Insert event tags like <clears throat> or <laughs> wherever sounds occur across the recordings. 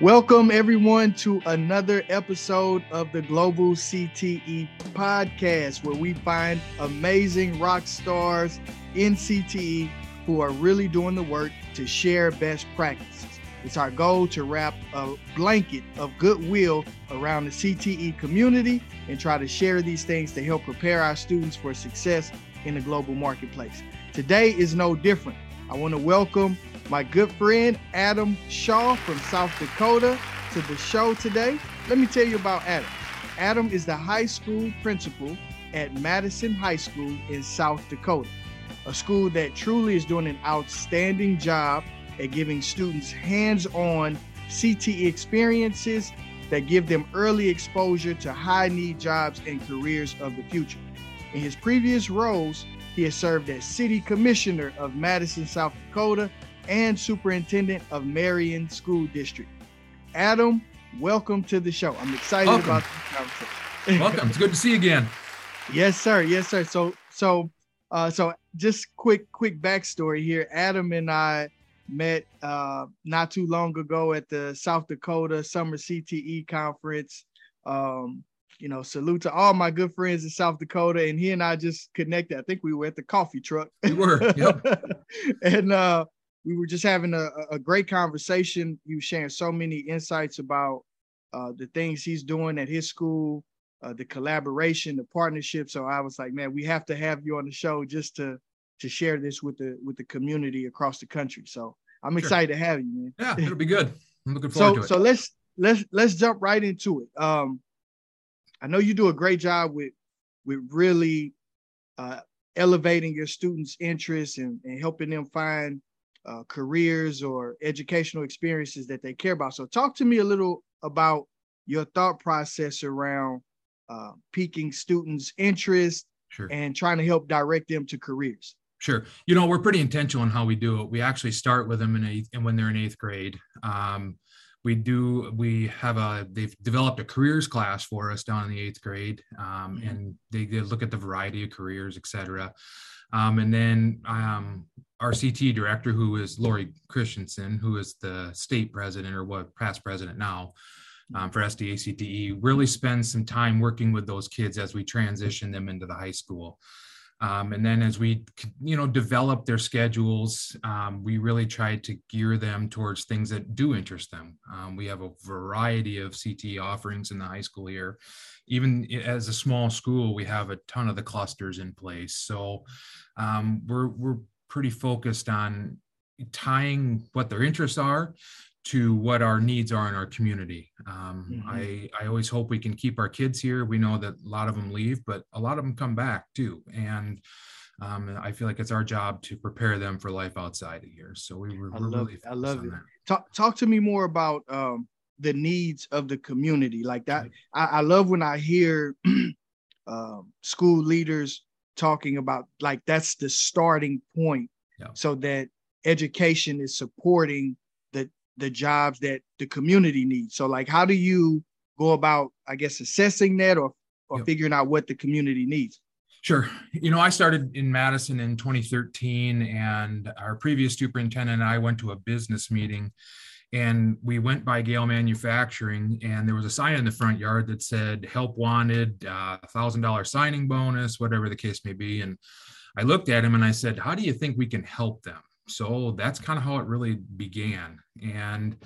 Welcome, everyone, to another episode of the Global CTE podcast, where we find amazing rock stars in CTE who are really doing the work to share best practices. It's our goal to wrap a blanket of goodwill around the CTE community and try to share these things to help prepare our students for success in the global marketplace. Today is no different. I want to welcome my good friend Adam Shaw from South Dakota to the show today. Let me tell you about Adam. Adam is the high school principal at Madison High School in South Dakota, a school that truly is doing an outstanding job at giving students hands on CTE experiences that give them early exposure to high need jobs and careers of the future. In his previous roles, he has served as city commissioner of Madison, South Dakota, and superintendent of Marion School District. Adam, welcome to the show. I'm excited welcome. about this conversation. <laughs> welcome. It's good to see you again. Yes, sir. Yes, sir. So, so, uh, so just quick, quick backstory here. Adam and I met uh, not too long ago at the South Dakota Summer CTE Conference. Um, you know, salute to all my good friends in South Dakota. And he and I just connected. I think we were at the coffee truck. We were, yep. <laughs> and uh, we were just having a, a great conversation. Was sharing so many insights about uh, the things he's doing at his school, uh, the collaboration, the partnership. So I was like, man, we have to have you on the show just to to share this with the with the community across the country. So I'm sure. excited to have you, man. Yeah, it'll be good. I'm looking <laughs> forward so, to it. So let's let's let's jump right into it. Um, I know you do a great job with with really uh, elevating your students' interests and, and helping them find uh, careers or educational experiences that they care about. So, talk to me a little about your thought process around uh, piquing students' interest sure. and trying to help direct them to careers. Sure. You know, we're pretty intentional in how we do it. We actually start with them in eighth, and when they're in eighth grade. Um, we do we have a they've developed a careers class for us down in the eighth grade um, mm-hmm. and they, they, look at the variety of careers et cetera um, and then um, our ct director who is lori christensen who is the state president or what past president now um, for sdacte really spends some time working with those kids as we transition them into the high school um, and then as we, you know, develop their schedules, um, we really try to gear them towards things that do interest them. Um, we have a variety of CTE offerings in the high school year. Even as a small school, we have a ton of the clusters in place. So um, we're we're pretty focused on tying what their interests are to what our needs are in our community. Um, mm-hmm. I, I always hope we can keep our kids here. We know that a lot of them leave, but a lot of them come back too. And um, I feel like it's our job to prepare them for life outside of here. So we were, I love really it. I love it. That. Talk, talk to me more about um, the needs of the community. Like that, I, I love when I hear <clears throat> um, school leaders talking about like that's the starting point yeah. so that education is supporting the jobs that the community needs. So like how do you go about I guess assessing that or or yep. figuring out what the community needs? Sure. You know, I started in Madison in 2013 and our previous superintendent and I went to a business meeting and we went by Gehl Manufacturing and there was a sign in the front yard that said help wanted, uh, a thousand dollar signing bonus, whatever the case may be. And I looked at him and I said, how do you think we can help them? So that's kind of how it really began. And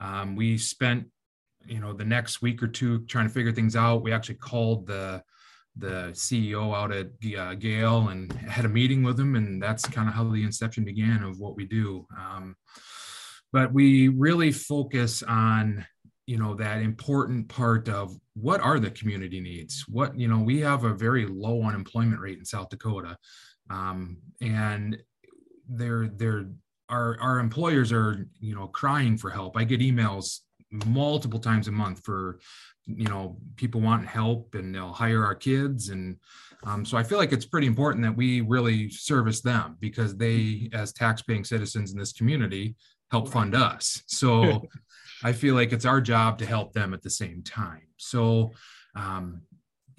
um, we spent you know the next week or two trying to figure things out. We actually called the the ceo out at uh, Gehl and had a meeting with him and that's kind of how the inception began of what we do. Um, but we really focus on you know that important part of what are the community needs? What you know we have a very low unemployment rate in south dakota. Um, and they're they're our our employers are you know crying for help. I get emails multiple times a month for you know people want help and they'll hire our kids. And um, so i feel like it's pretty important that we really service them because they as tax-paying citizens in this community help fund us. So <laughs> i feel like it's our job to help them at the same time. So um,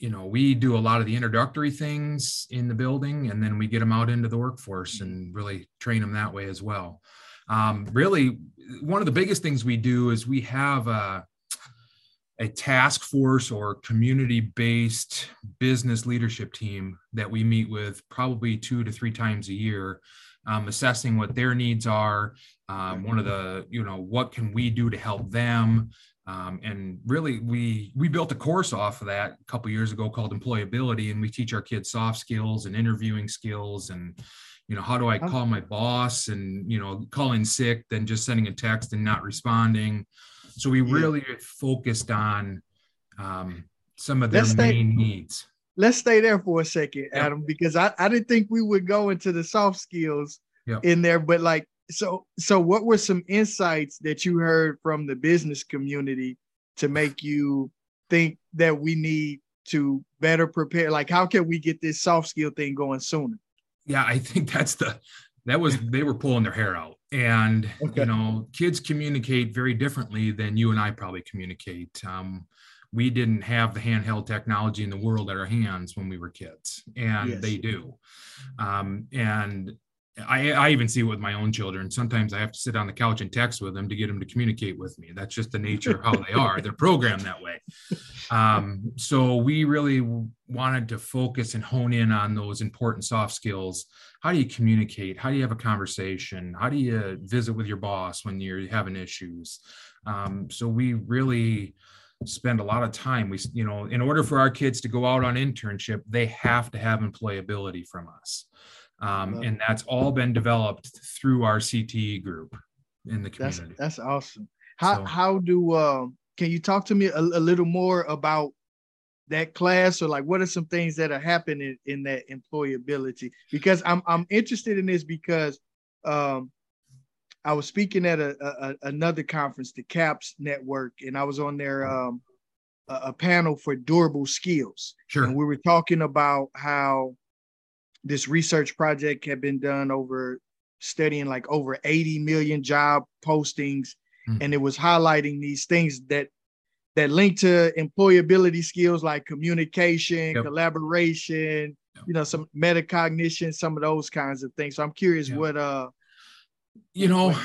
you know we do a lot of the introductory things in the building and then we get them out into the workforce and really train them that way as well. Um, really one of the biggest things we do is we have a, a task force or community based business leadership team that we meet with probably two to three times a year um, assessing what their needs are um, one of the you know what can we do to help them um, and really we we built a course off of that a couple years ago called employability and we teach our kids soft skills and interviewing skills and you know how do i call my boss and you know calling sick than just sending a text and not responding. So we really focused on um, some of their let's main stay, needs. Let's stay there for a second adam because I, I didn't think we would go into the soft skills in there but like so so what were some insights that you heard from the business community to make you think that we need to better prepare? Like how can we get this soft skill thing going sooner? Yeah i think that's the that was they were pulling their hair out. And okay. you know kids communicate very differently than you and i probably communicate. Um, we didn't have the handheld technology in the world at our hands when we were kids and yes. they do. Um, and I, I even see it with my own children. Sometimes I have to sit on the couch and text with them to get them to communicate with me. That's just the nature of how they are. They're programmed that way. Um, so we really wanted to focus and hone in on those important soft skills. How do you communicate? How do you have a conversation? How do you visit with your boss when you're having issues? Um, so we really spend a lot of time. We, you know, in order for our kids to go out on internship, they have to have employability from us. Um, and that's all been developed through our CTE group in the community. That's, that's awesome. How so, how do uh, can you talk to me a, a, little more about that class or like what are some things that are happening in that employability? Because I'm I'm interested in this because um, I was speaking at a, a, another conference, the CAPS Network, and I was on their um, a, a panel for durable skills. Sure. And we were talking about how this research project had been done over studying like over 80 million job postings mm. and it was highlighting these things that that link to employability skills like communication yep. collaboration yep. you know some metacognition some of those kinds of things so i'm curious yep. what uh you know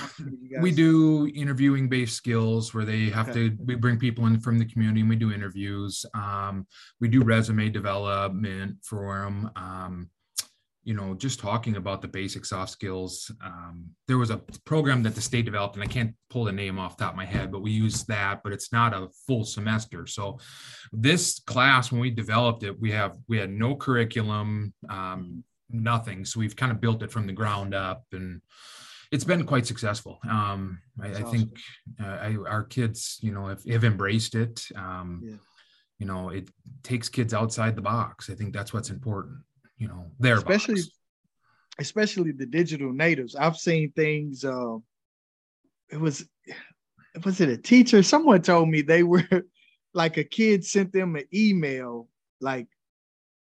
we do interviewing based skills where they have okay. to we bring people in from the community and we do interviews um, we do resume development for them um, you know, just talking about the basic soft skills. Um, there was a program that the state developed, and I can't pull the name off the top of my head, but we use that, but it's not a full semester. So this class, when we developed it, we have we had no curriculum, um, nothing. So we've kind of built it from the ground up, and it's been quite successful. Um, I, I, think uh, I, our kids, you know, have, have embraced it. Um, yeah. You know, it takes kids outside the box. I think that's what's important you know their especially box. especially the digital natives i've seen things uh, it was was it a teacher someone told me they were <laughs> like a kid sent them an email like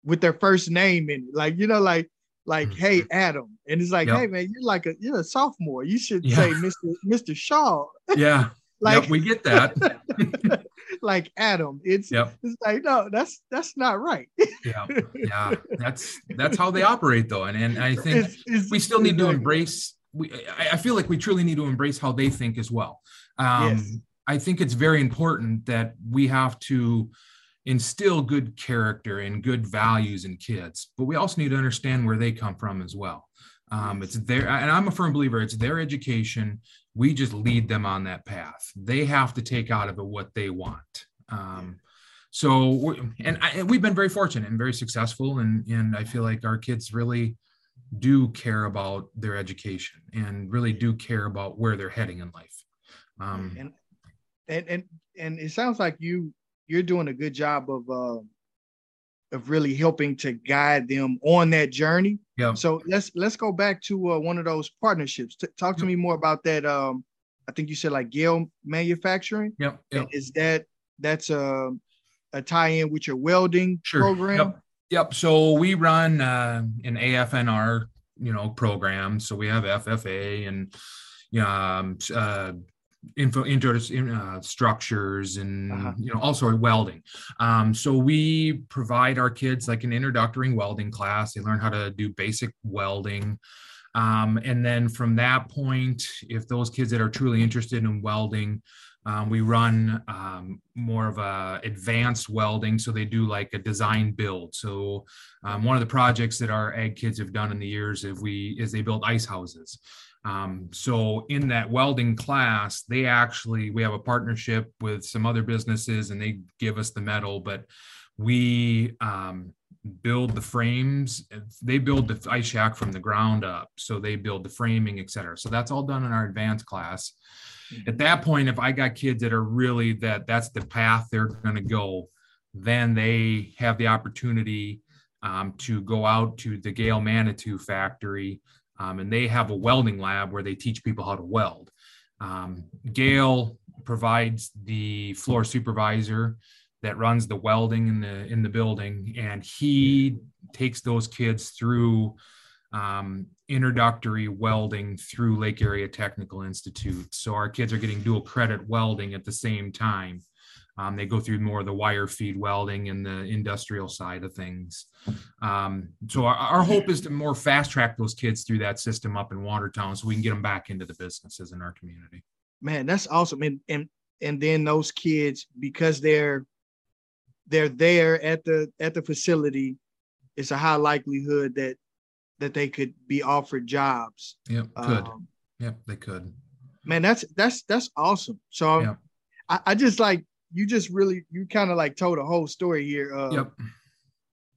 with their first name in it like you know like like mm-hmm. hey adam and it's like yep. hey man you're like a you're a sophomore you should yeah. say <laughs> mr mr shaw yeah like yep, we get that <laughs> like Adam. It's yep. it's like no, that's that's not right. yeah, <laughs> yeah, that's that's how they operate though, and and I think it's, it's, we still need to embrace. We I feel like we truly need to embrace how they think as well. Um, yes. I think it's very important that we have to instill good character and good values in kids, but we also need to understand where they come from as well. Um, it's their, and I'm a firm believer, it's their education. We just lead them on that path. They have to take out of it what they want. Um, so, and, I, and we've been very fortunate and very successful. And, and I feel like our kids really do care about their education and really do care about where they're heading in life. Um, and, and, and, and it sounds like you, you're doing a good job of, uh, of really helping to guide them on that journey. Yeah. So let's let's go back to uh, one of those partnerships. T- talk to me more about that. Um, I think you said like Gehl Manufacturing. Yep. yep. Is that that's a a tie-in with your welding sure. program? Yep. Yep. So we run uh, an AFNR, you know, program. So we have FFA and um, uh, info intro uh, structures and uh-huh. you know also welding um, so we provide our kids like an introductory welding class they learn how to do basic welding Um, and then from that point, if those kids that are truly interested in welding, um, we run um, more of a advanced welding, so they do like a design build. So um, one of the projects that our ag kids have done in the years if we is they build ice houses. Um, so in that welding class, they actually we have a partnership with some other businesses, and they give us the metal, but we um, build the frames. They build the ice shack from the ground up, so they build the framing, et cetera. So that's all done in our advanced class at that point if i got kids that are really that that's the path they're going to go then they have the opportunity um, to go out to the Gehl Manitou factory um, and they have a welding lab where they teach people how to weld um, Gehl provides the floor supervisor that runs the welding in the in the building and he takes those kids through um, introductory welding through Lake Area Technical Institute. So our kids are getting dual credit welding at the same time. Um, they go through more of the wire feed welding and the industrial side of things. Um, so our, our, hope is to more fast track those kids through that system up in Watertown so we can get them back into the businesses in our community. Man, that's awesome. And and and then those kids, because they're they're there at the at the facility, it's a high likelihood that that they could be offered jobs. Yeah, could. Um, yeah, they could. Man, that's that's that's awesome. So yep. I, I just like you just really you kind of like told a whole story here. Uh, yep.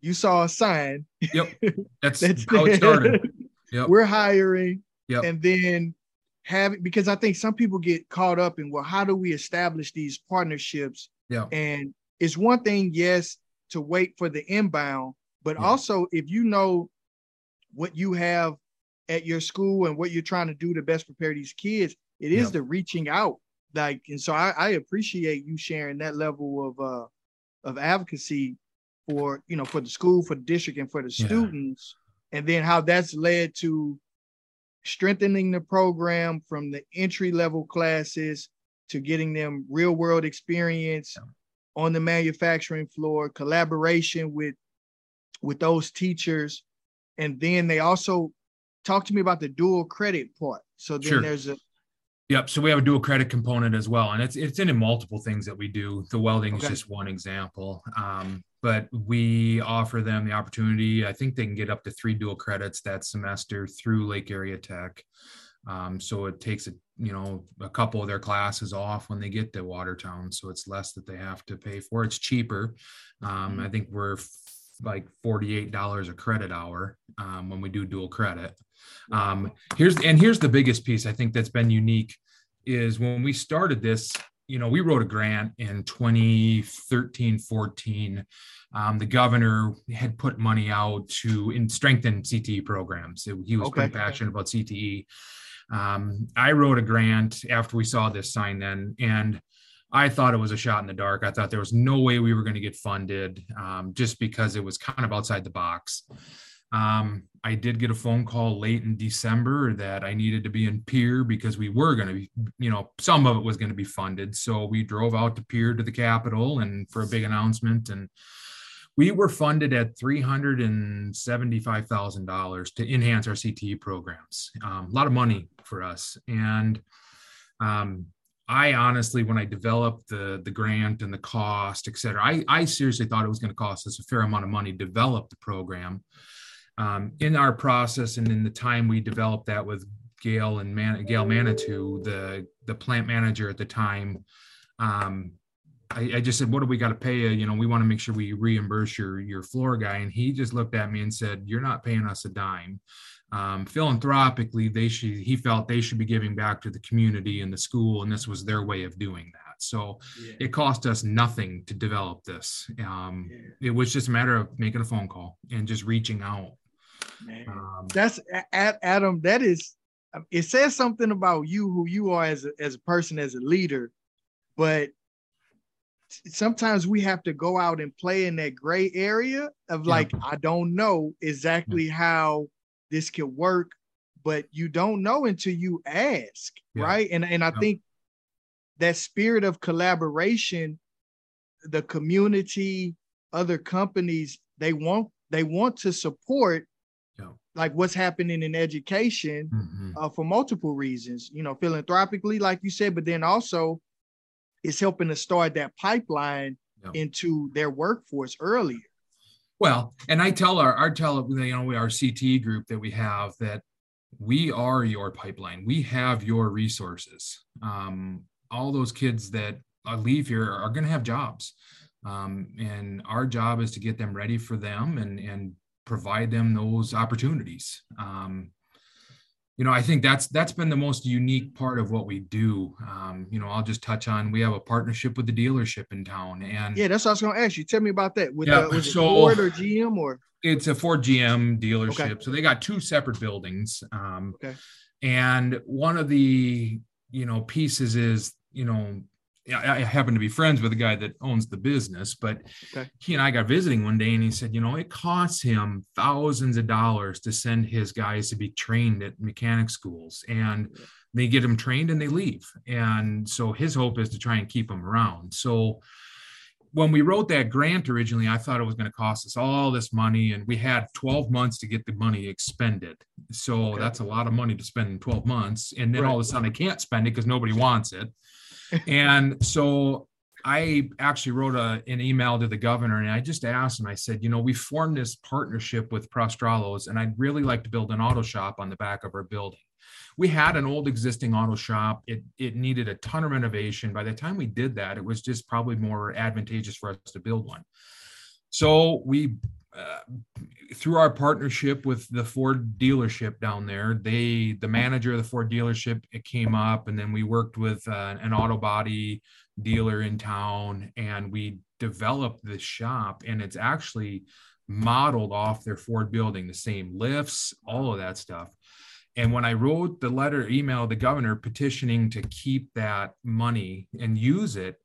You saw a sign. Yep. <laughs> That's, that's how it started. <laughs> Yep. We're hiring. Yep. And then having because I think some people get caught up in well, how do we establish these partnerships? Yeah. And it's one thing, yes, to wait for the inbound, but yeah. also if you know what you have at your school and what you're trying to do to best prepare these kids, it is the reaching out. Like, and so I, I, appreciate you sharing that level of uh of advocacy for you know for the school, for the district, and for the yeah. students, and then how that's led to strengthening the program from the entry level classes to getting them real world experience yeah. on the manufacturing floor, collaboration with with those teachers and then they also talk to me about the dual credit part. So then sure. there's a Yep. So we have a dual credit component as well, and it's it's in multiple things that we do. The welding okay. is just one example, um, but we offer them the opportunity. I think they can get up to three dual credits that semester through Lake Area Tech. Um, so it takes a you know a couple of their classes off when they get to Watertown, so it's less that they have to pay for. It's cheaper. Um, mm-hmm. I think we're like $48 a credit hour um, when we do dual credit. Um, here's and here's the biggest piece I think that's been unique is when we started this, you know, we wrote a grant in 2013, 14. Um, the governor had put money out to in strengthen CTE programs. It, he was okay. pretty passionate about CTE. Um, I wrote a grant after we saw this sign then, and I thought it was a shot in the dark. I thought there was no way we were going to get funded um, just because it was kind of outside the box. Um, I did get a phone call late in December that I needed to be in Pierre because we were going to be, you know, some of it was going to be funded. So we drove out to Pierre to the Capitol and for a big announcement. And we were funded at $375,000 to enhance our CTE programs. Um, a lot of money for us. And um, I honestly, when I developed the the grant and the cost, et cetera, I, I seriously thought it was going to cost us a fair amount of money to develop the program. Um, in our process and in the time we developed that with Gehl and Man- Gehl Manitou, the the plant manager at the time, um, I, I, just said, "What do we got to pay you? You know, we want to make sure we reimburse your your floor guy." And he just looked at me and said, "You're not paying us a dime." um, philanthropically they should he felt they should be giving back to the community and the school and this was their way of doing that so yeah. it cost us nothing to develop this um, yeah. it was just a matter of making a phone call and just reaching out um, that's adam that is um, it says something about you who you are as a, as a person as a leader but sometimes we have to go out and play in that gray area of like yeah. i don't know exactly how this could work, but you don't know until you ask, yeah. right? And and I yeah. think that spirit of collaboration, the community, other companies, they want they want to support yeah. like what's happening in education mm-hmm. uh, for multiple reasons. You know, philanthropically, like you said, but then also it's helping to start that pipeline yeah. into their workforce earlier. Well, and I tell our, our tell you know our CT group that we have that we are your pipeline. We have your resources. Um, all those kids that leave here are going to have jobs, um, and our job is to get them ready for them and and provide them those opportunities. Um, you know, I think that's that's been the most unique part of what we do. Um, you know, I'll just touch on we have a partnership with the dealership in town, and yeah, that's what I was going to ask you. Tell me about that. With yeah, the, was so, Ford or GM or it's a Ford GM dealership. Okay. So they got two separate buildings. Um, okay. And one of the you know pieces is you know I happen to be friends with a guy that owns the business, but okay. he and I got visiting one day and he said, you know, it costs him thousands of dollars to send his guys to be trained at mechanic schools and they get them trained and they leave. And so his hope is to try and keep them around. So when we wrote that grant originally, I thought it was going to cost us all this money and we had 12 months to get the money expended. So okay. that's a lot of money to spend in 12 months. And then right. all of a sudden I can't spend it because nobody wants it and so I actually wrote a, an email to the governor and I just asked him, I said, you know, we formed this partnership with Prostrollo's and I'd really like to build an auto shop on the back of our building. We had an old existing auto shop. It, it needed a ton of renovation. By the time we did that, it was just probably more advantageous for us to build one. So we uh, through our partnership with the Ford dealership down there, they the manager of the Ford dealership it came up, and then we worked with uh, an auto body dealer in town, and we developed this shop, and it's actually modeled off their Ford building, the same lifts, all of that stuff. And when I wrote the letter, email the governor petitioning to keep that money and use it,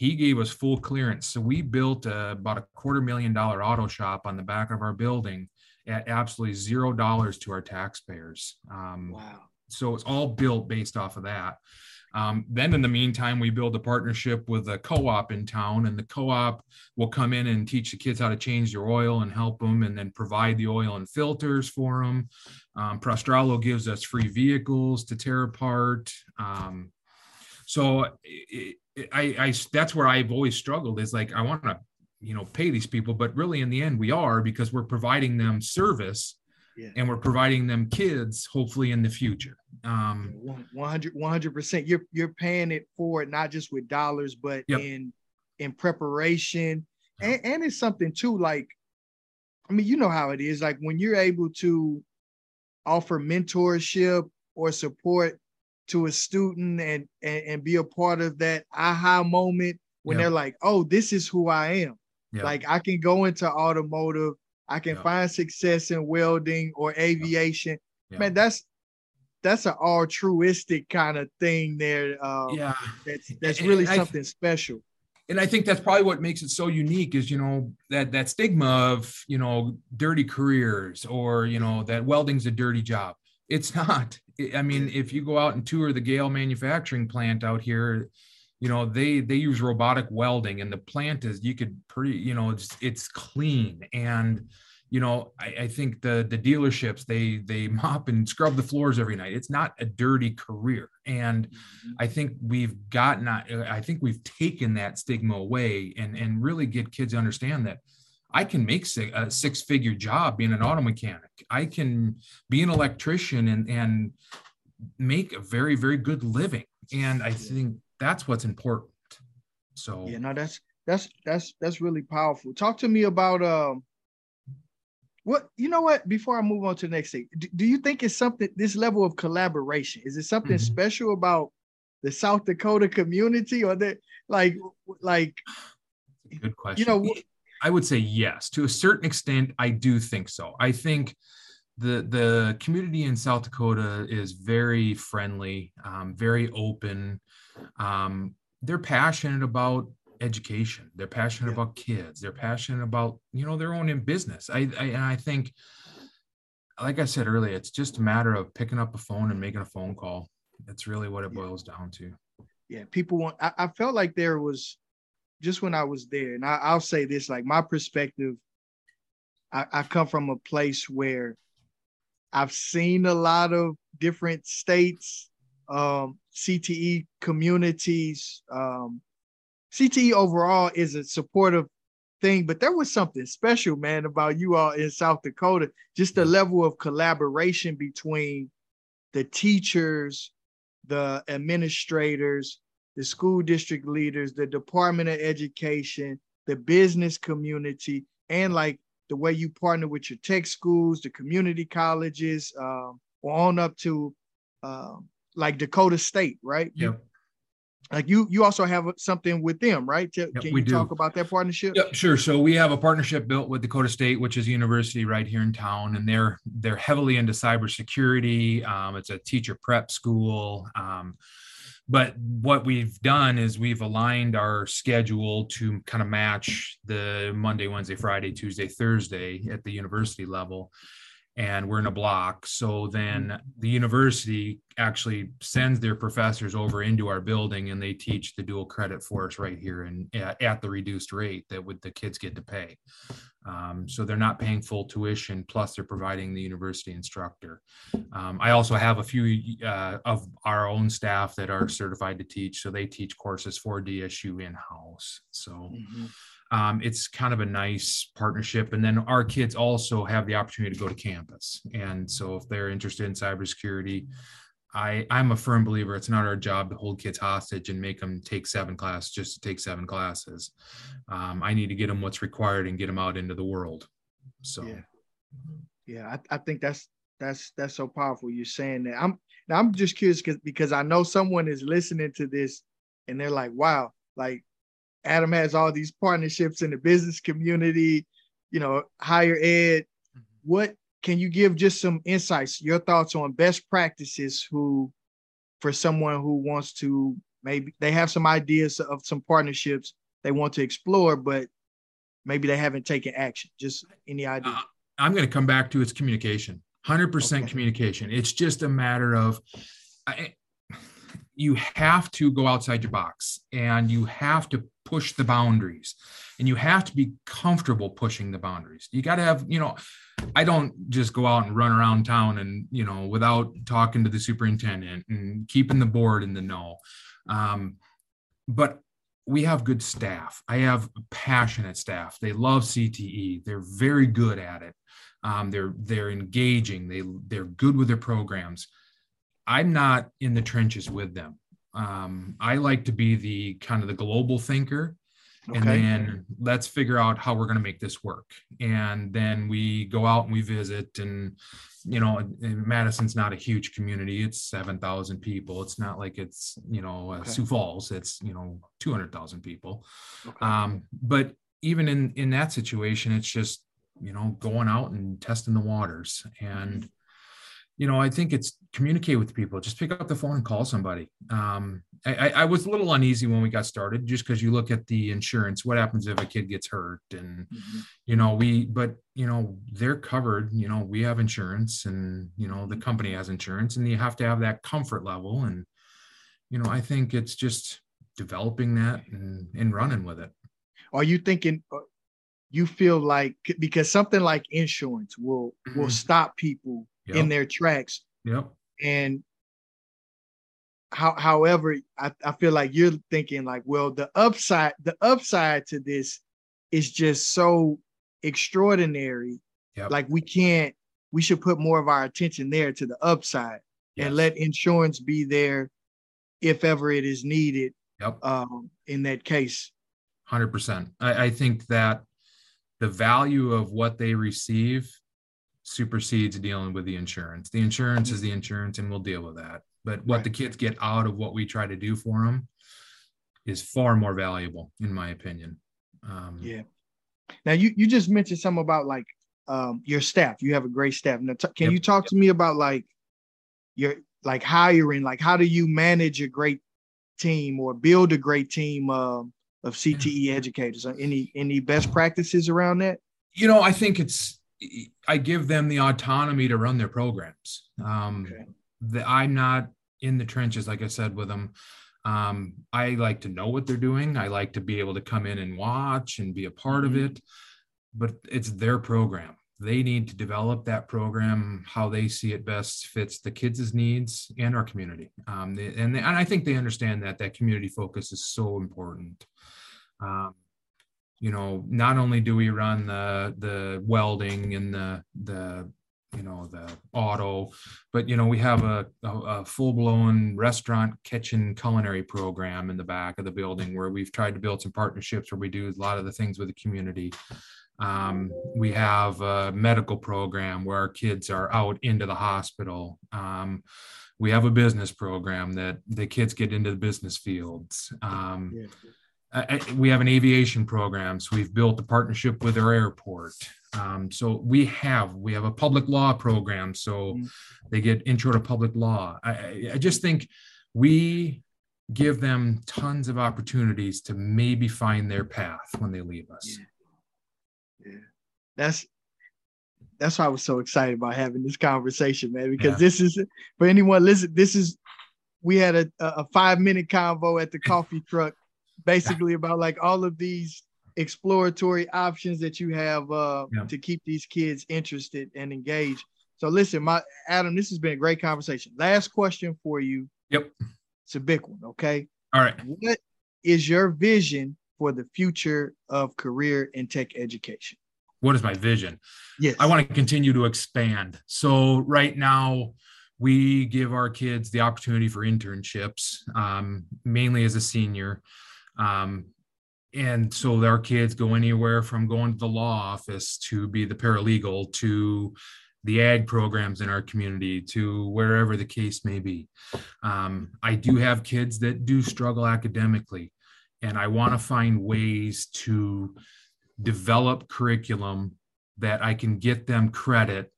he gave us full clearance. So we built a, about a quarter million dollar auto shop on the back of our building at absolutely zero dollars to our taxpayers. Um, wow. So it's all built based off of that. Um, then in the meantime, we build a partnership with a co-op in town, and the co-op will come in and teach the kids how to change their oil and help them, and then provide the oil and filters for them. Um, Prostrollo gives us free vehicles to tear apart. Um, so it, I, I that's where I've always struggled is like I want to you know pay these people, but really in the end we are because we're providing them service yeah. and we're providing them kids hopefully in the future. Um, 100 percent. You're you're paying it for it not just with dollars, but yep. in in preparation, and, and it's something too. Like, I mean, you know how it is. Like when you're able to offer mentorship or support to a student and, and, and be a part of that aha moment when they're like, oh, this is who I am. Like I can go into automotive, I can find success in welding or aviation. Man, that's that's an altruistic kind of thing there. Uh, yeah, that's that's really and something I, special. And I think that's probably what makes it so unique is you know that that stigma of you know dirty careers or you know that welding's a dirty job. It's not. I mean, if you go out and tour the Gehl manufacturing plant out here, you know they they use robotic welding, and the plant is you could pretty you know it's it's clean and you know I, I think the the dealerships they they <laughs> mop and scrub the floors every night. It's not a dirty career, and mm-hmm. I think we've gotten I think we've taken that stigma away and and really get kids to understand that I can make a six figure job being an auto mechanic. I can be an electrician and, and make a very, very good living. And I think that's what's important. So yeah, no, that's that's that's that's really powerful. Talk to me about um what you know what before I move on to the next thing, do, do you think it's something this level of collaboration? Is it something mm-hmm. special about the South Dakota community or that like like good question. You know, I would say yes. To a certain extent, I do think so. I think the the community in South Dakota is very friendly, um, very open. Um, they're passionate about education. They're passionate yeah. about kids. They're passionate about you know their own in business. I, I and I think, like I said earlier, it's just a matter of picking up a phone and making a phone call. That's really what it boils down to. Yeah, people want. I, I felt like there was just when I was there, and I, will say this: like my perspective, I, I come from a place where I've seen a lot of different states, um, CTE communities. Um, CTE overall is a supportive thing, but there was something special, man, about you all in South Dakota. Just the level of collaboration between the teachers, the administrators, the school district leaders, the Department of Education, the business community, and like the way you partner with your tech schools, the community colleges, um, on up to um, like Dakota State, right? Yep like you you also have something with them right? Yep, can you talk about that partnership? Yep, sure. So we have a partnership built with dakota state which is a university right here in town and they're they're heavily into cybersecurity. Um, it's a teacher prep school. Um, but what we've done is we've aligned our schedule to kind of match the monday wednesday friday tuesday thursday at the university level and we're in a block. So then mm-hmm. the university actually sends their professors over into our building and they teach the dual credit for us right here and at, at the reduced rate that would the kids get to pay. Um, so they're not paying full tuition, plus they're providing the university instructor. Um, I also have a few uh, of our own staff that are certified to teach, so they teach courses for DSU in house. So. Mm-hmm um, it's kind of a nice partnership. And then our kids also have the opportunity to go to campus. And so if they're interested in cybersecurity, I, I'm a firm believer it's not our job to hold kids hostage and make them take seven classes just to take seven classes. Um, I need to get them what's required and get them out into the world. So, yeah, yeah I, I think that's that's that's so powerful. You're saying that. I'm now I'm just curious because because I know someone is listening to this and they're like, wow, like Adam has all these partnerships in the business community, you know, higher ed. Mm-hmm. What can you give just some insights, your thoughts on best practices who for someone who wants to maybe they have some ideas of some partnerships they want to explore, but maybe they haven't taken action. Just any idea? Uh, I'm going to come back to its communication. 100% okay. communication. It's just a matter of I, you have to go outside your box and you have to push the boundaries. And you have to be comfortable pushing the boundaries. You got to have you know i don't just go out and run around town and you know without talking to the superintendent and keeping the board in the know. Um, but we have good staff. I have passionate staff. They love cte they're very good at it. Um, they're they're engaging. They they're good with their programs. I'm not in the trenches with them um, I like to be the kind of the global thinker. Okay. And then let's figure out how we're going to make this work. And then we go out and we visit. And, you know, Madison's not a huge community. It's 7,000 people. It's not like it's, you know, uh, okay. Sioux Falls. It's, you know, 200,000 people. Okay. Um, but even in, in that situation, it's just, you know, going out and testing the waters. And, mm-hmm you know, I think it's communicate with people. Just pick up the phone and call somebody. Um, I, I, was a little uneasy when we got started, just because you look at the insurance. What happens if a kid gets hurt? And mm-hmm. you know, we, but you know, they're covered. You know, we have insurance, and you know, the company has insurance, and you have to have that comfort level. And you know, I think it's just developing that and, and running with it. Are you thinking? Uh, you feel like because something like insurance will mm-hmm. will stop people yep. in their tracks. Yep. And how, however, I, I feel like you're thinking like, well, the upside, the upside to this is just so extraordinary. Yep. Like we can't, we should put more of our attention there to the upside yes. and let insurance be there if ever it is needed. Yep. Um, in that case. Hundred percent. I, I think that the value of what they receive supersedes dealing with the insurance. The insurance is the insurance, and we'll deal with that. But what right. the kids get out of what we try to do for them is far more valuable, in my opinion. Um, yeah. Now you you just mentioned something about like um, your staff. You have a great staff. Now, t- can yep. you talk to me about like your like hiring? Like how do you manage a great team or build a great team uh, of CTE educators? Any any best practices around that? You know, I think it's I give them the autonomy to run their programs. Um, okay. the, I'm not in the trenches, like I said, with them. Um, I like to know what they're doing. I like to be able to come in and watch and be a part mm-hmm. of it, but it's their program. they need to develop that program how they see it best fits the kids' needs and our community. Um, they, and, they, and I think they understand that that community focus is so important. Um, you know, not only do we run the the welding and the the you know the auto but you know we have a, a, a full-blown restaurant kitchen culinary program in the back of the building where we've tried to build some partnerships where we do a lot of the things with the community. Um, we have a medical program where our kids are out into the hospital. Um, we have a business program that the kids get into the business fields. Um, yeah. I, we have an aviation program so we've built a partnership with our airport um, so we have we have a public law program, so mm-hmm. they get intro to public law. I, I just think we give them tons of opportunities to maybe find their path when they leave us. Yeah, yeah. that's that's why I was so excited about having this conversation, man. Because yeah. this is for anyone listen. This is we had a a five minute convo at the coffee truck, basically about like all of these exploratory options that you have uh, yeah. to keep these kids interested and engaged. So listen, my Adam, this has been a great conversation. Last question for you. Yep. It's a big one. Okay. All right. What is your vision for the future of career in tech education? What is my vision? Yes. I want to continue to expand. So right now, we give our kids the opportunity for internships, um, mainly as a senior. Um, and so our kids go anywhere from going to the law office to be the paralegal to the ag programs in our community to wherever the case may be. Um, i do have kids that do struggle academically and i want to find ways to develop curriculum that i can get them credit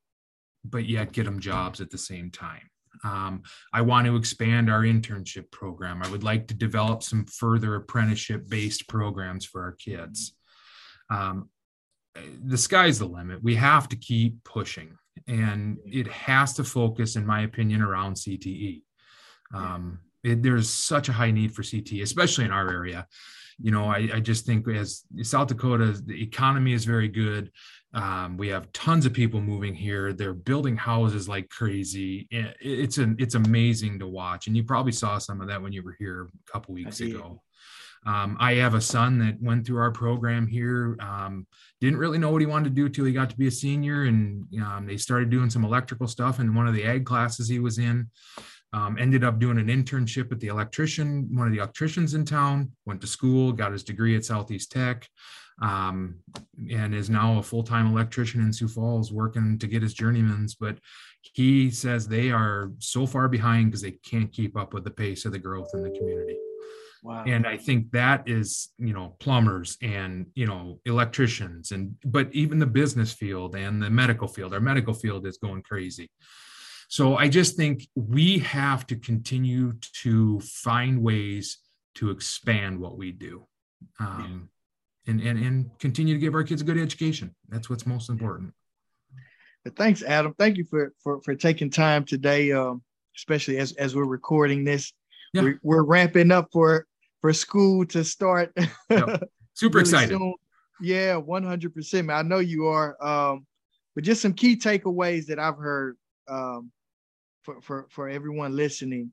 but yet get them jobs at the same time um, I want to expand our internship program. I would like to develop some further apprenticeship based programs for our kids. Um, the sky's the limit. We have to keep pushing, and it has to focus, in my opinion, around CTE. Um, it, there's such a high need for CTE, especially in our area. You know, I, I just think as South Dakota, the economy is very good. Um, we have tons of people moving here. They're building houses like crazy. It's an it's amazing to watch, and you probably saw some of that when you were here a couple weeks ago. Um, I have a son that went through our program here. Um, didn't really know what he wanted to do till he got to be a senior, and um, they started doing some electrical stuff in one of the ag classes he was in. Um, ended up doing an internship at the electrician, one of the electricians in town. Went to school, got his degree at Southeast Tech um, and is now a full-time electrician in Sioux Falls working to get his journeymans. But he says they are so far behind because they can't keep up with the pace of the growth in the community. Wow. And I think that is, you know, plumbers and, you know, electricians and, but even the business field and the medical field, our medical field is going crazy. So I just think we have to continue to find ways to expand what we do. Um, and, and, and continue to give our kids a good education. That's what's most important. But thanks, Adam. Thank you for, for, for taking time today, um, especially as, as we're recording this. Yeah. We're, we're ramping up for, for school to start. <laughs> Yep. Super really excited. Soon. Yeah, 100%. Man. I know you are. Um, but just some key takeaways that I've heard um, for, for, for everyone listening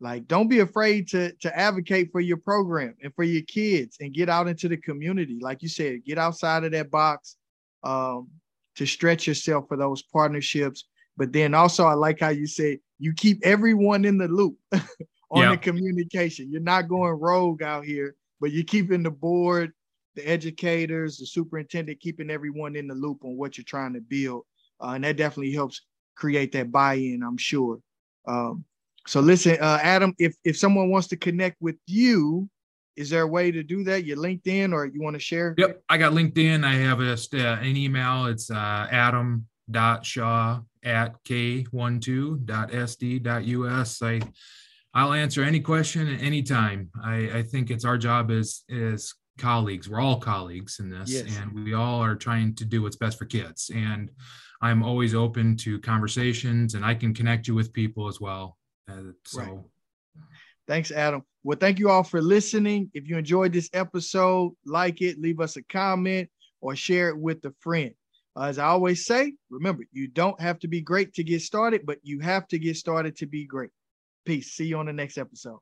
like, don't be afraid to to advocate for your program and for your kids and get out into the community. Like you said, get outside of that box um, to stretch yourself for those partnerships. But then also, I like how you said you keep everyone in the loop <laughs> on yeah. the communication. You're not going rogue out here, but you're keeping the board, the educators, the superintendent, keeping everyone in the loop on what you're trying to build. Uh, and that definitely helps create that buy-in, I'm sure. Um, so listen, uh, Adam, if if someone wants to connect with you, is there a way to do that? Your LinkedIn, or you want to share? Yep, I got LinkedIn. I have a, uh, an email. It's uh, adam.shaw at k12.sd.us. I I'll answer any question at any time. I, I think it's our job as as colleagues. We're all colleagues in this, yes. and we all are trying to do what's best for kids. And I'm always open to conversations, and I can connect you with people as well. Uh, so. Right. Thanks, Adam. Well, thank you all for listening. If you enjoyed this episode, like it, leave us a comment or share it with a friend. as I always say, remember, you don't have to be great to get started, but you have to get started to be great. Peace. See you on the next episode.